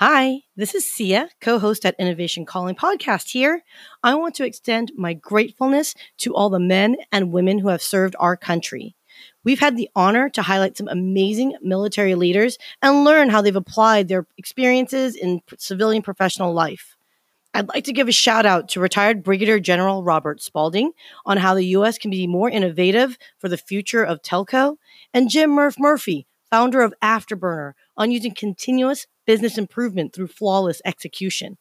Hi, this is Sia, co host at Innovation Calling Podcast here. I want to extend my gratefulness to all the men and women who have served our country. We've had the honor to highlight some amazing military leaders and learn how they've applied their experiences in civilian professional life. I'd like to give a shout out to retired Brigadier General Robert Spalding on how the U.S. can be more innovative for the future of telco, and Jim Murph Murphy, founder of Afterburner, on using continuous business improvement through flawless execution.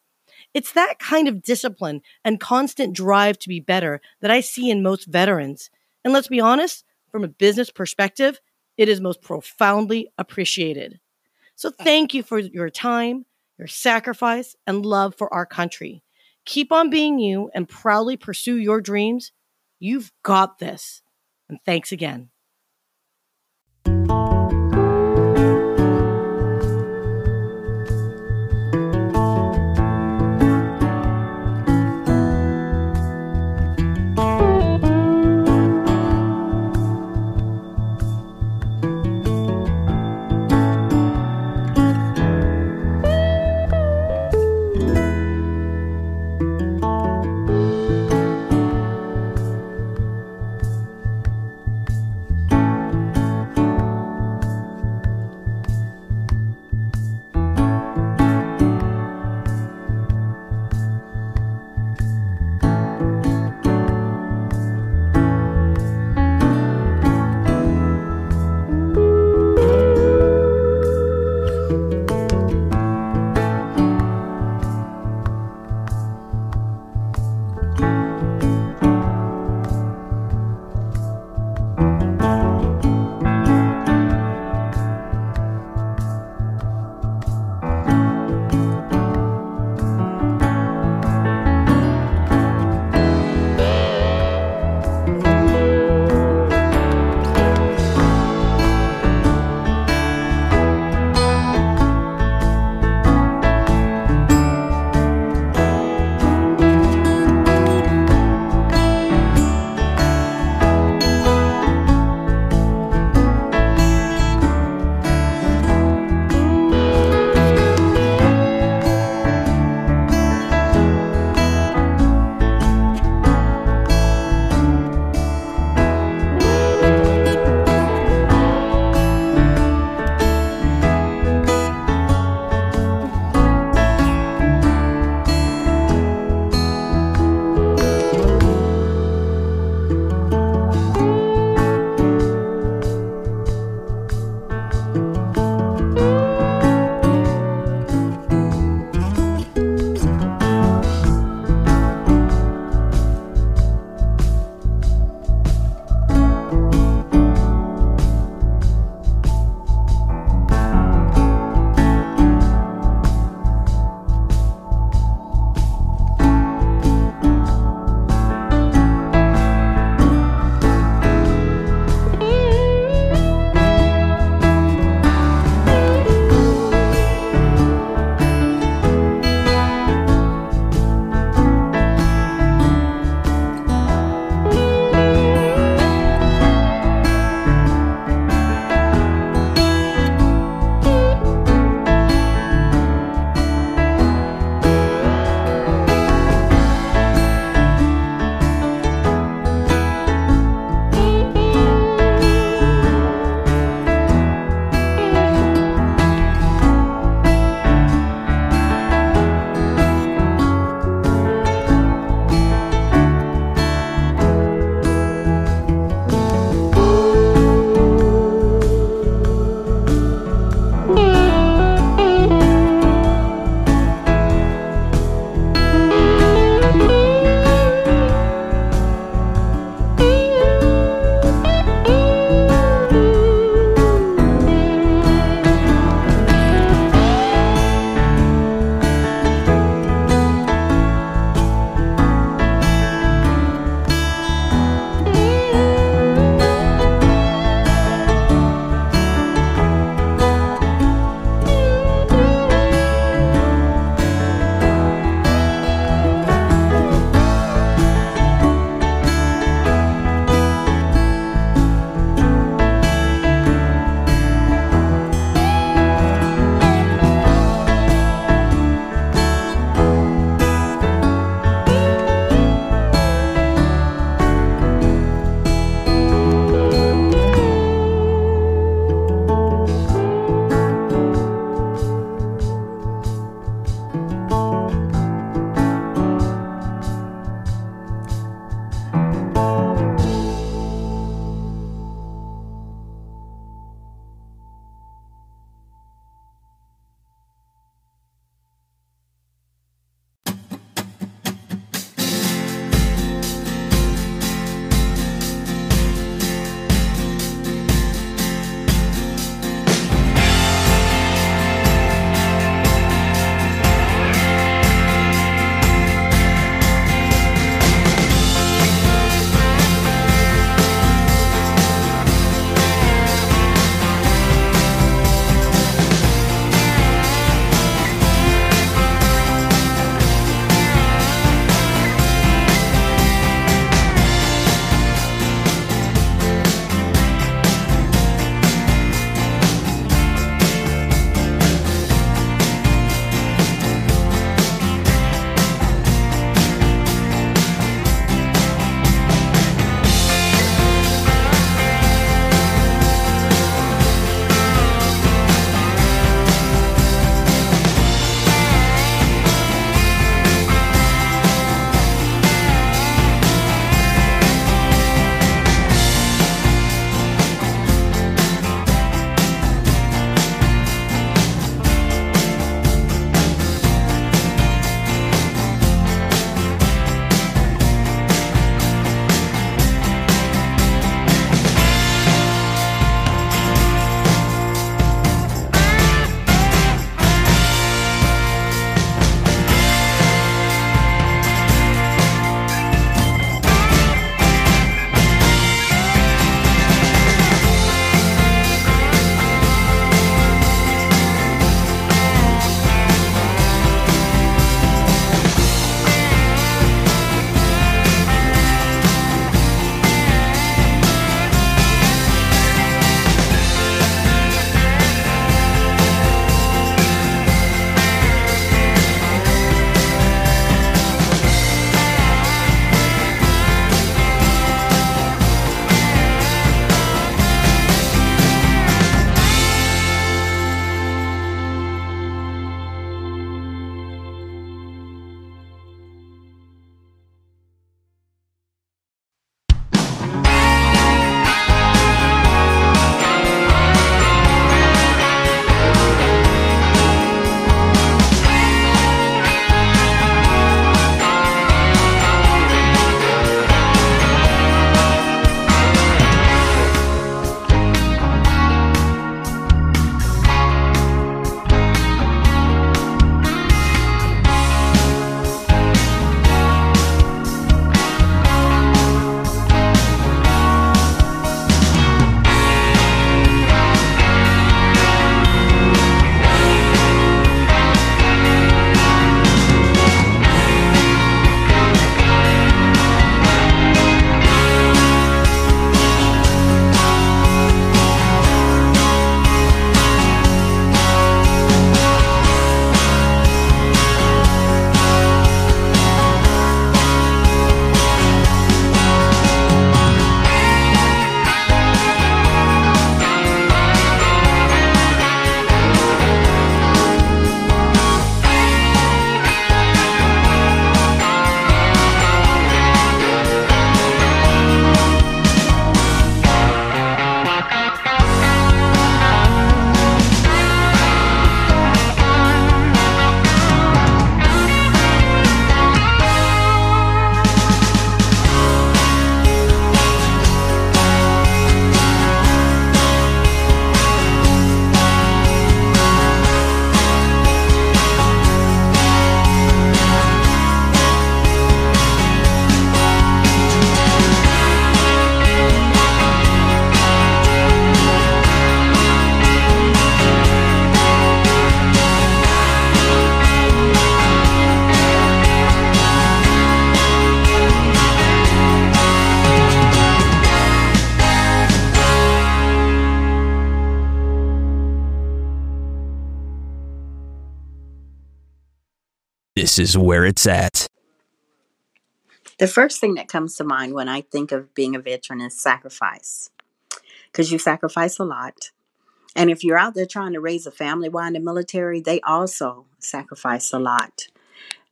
It's that kind of discipline and constant drive to be better that I see in most veterans. And let's be honest, from a business perspective, it is most profoundly appreciated. So uh. thank you for your time, your sacrifice, and love for our country. Keep on being you and proudly pursue your dreams. You've got this. And thanks again. This is where it's at. The first thing that comes to mind when I think of being a veteran is sacrifice, because you sacrifice a lot. And if you're out there trying to raise a family while in the military, they also sacrifice a lot.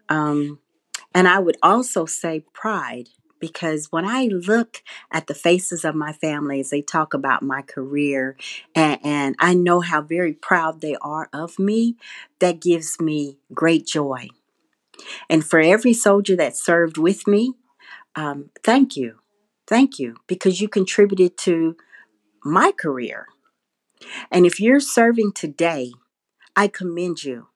Um, and I would also say pride, because when I look at the faces of my family as they talk about my career, and, and I know how very proud they are of me, that gives me great joy. And for every soldier that served with me, um, thank you. Thank you, because you contributed to my career. And if you're serving today, I commend you.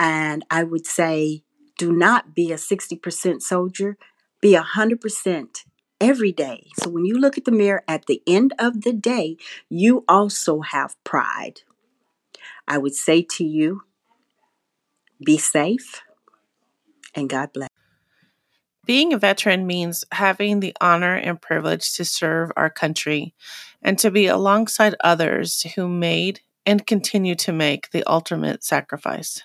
And I would say, do not be a 60% soldier, be 100% every day. So when you look at the mirror at the end of the day, you also have pride. I would say to you, be safe and God bless. Being a veteran means having the honor and privilege to serve our country and to be alongside others who made and continue to make the ultimate sacrifice.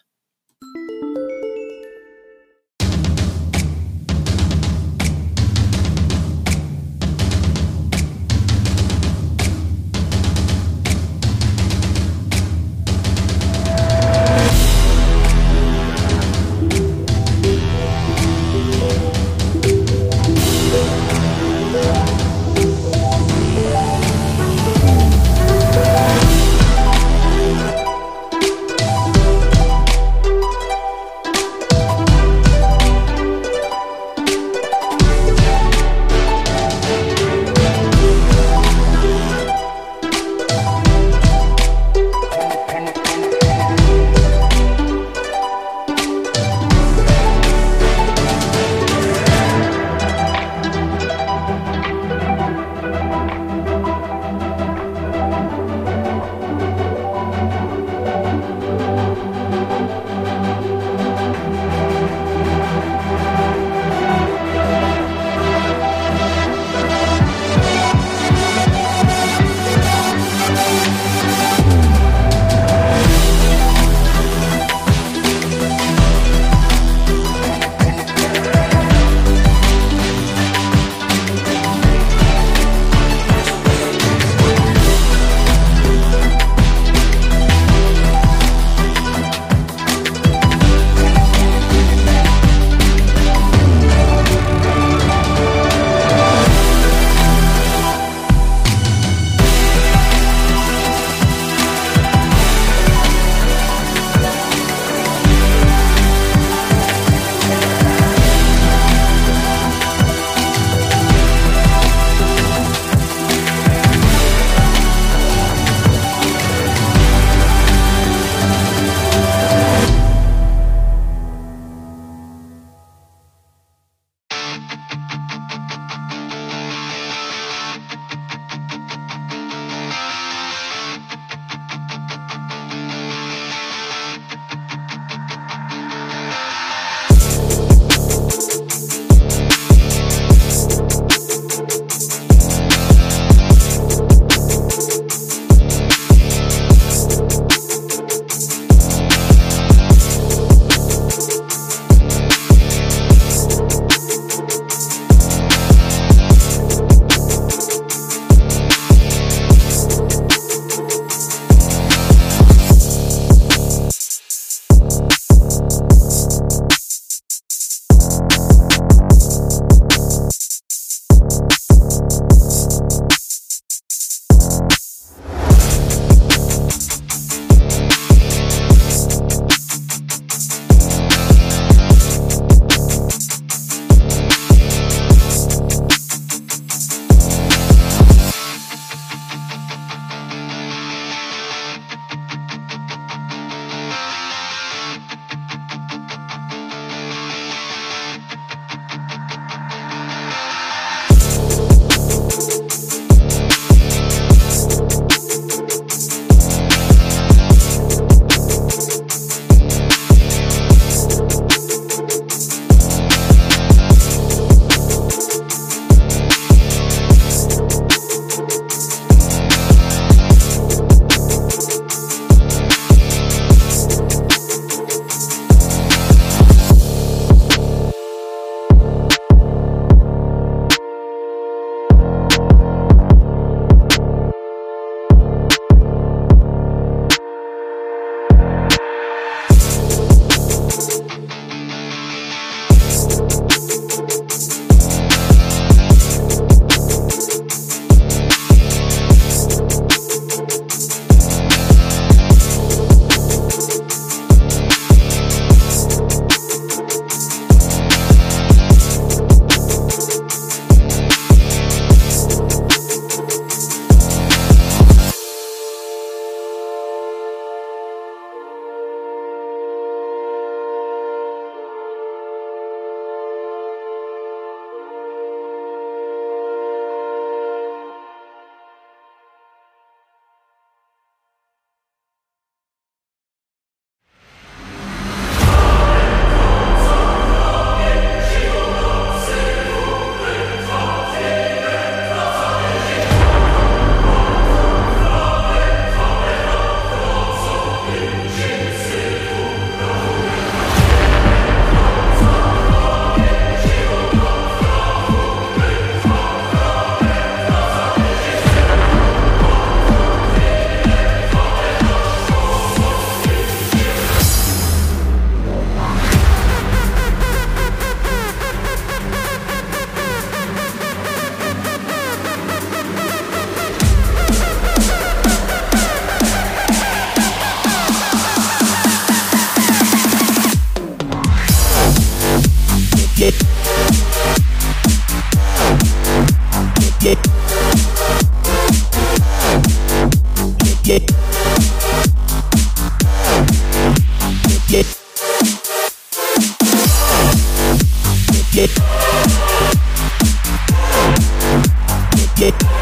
Thank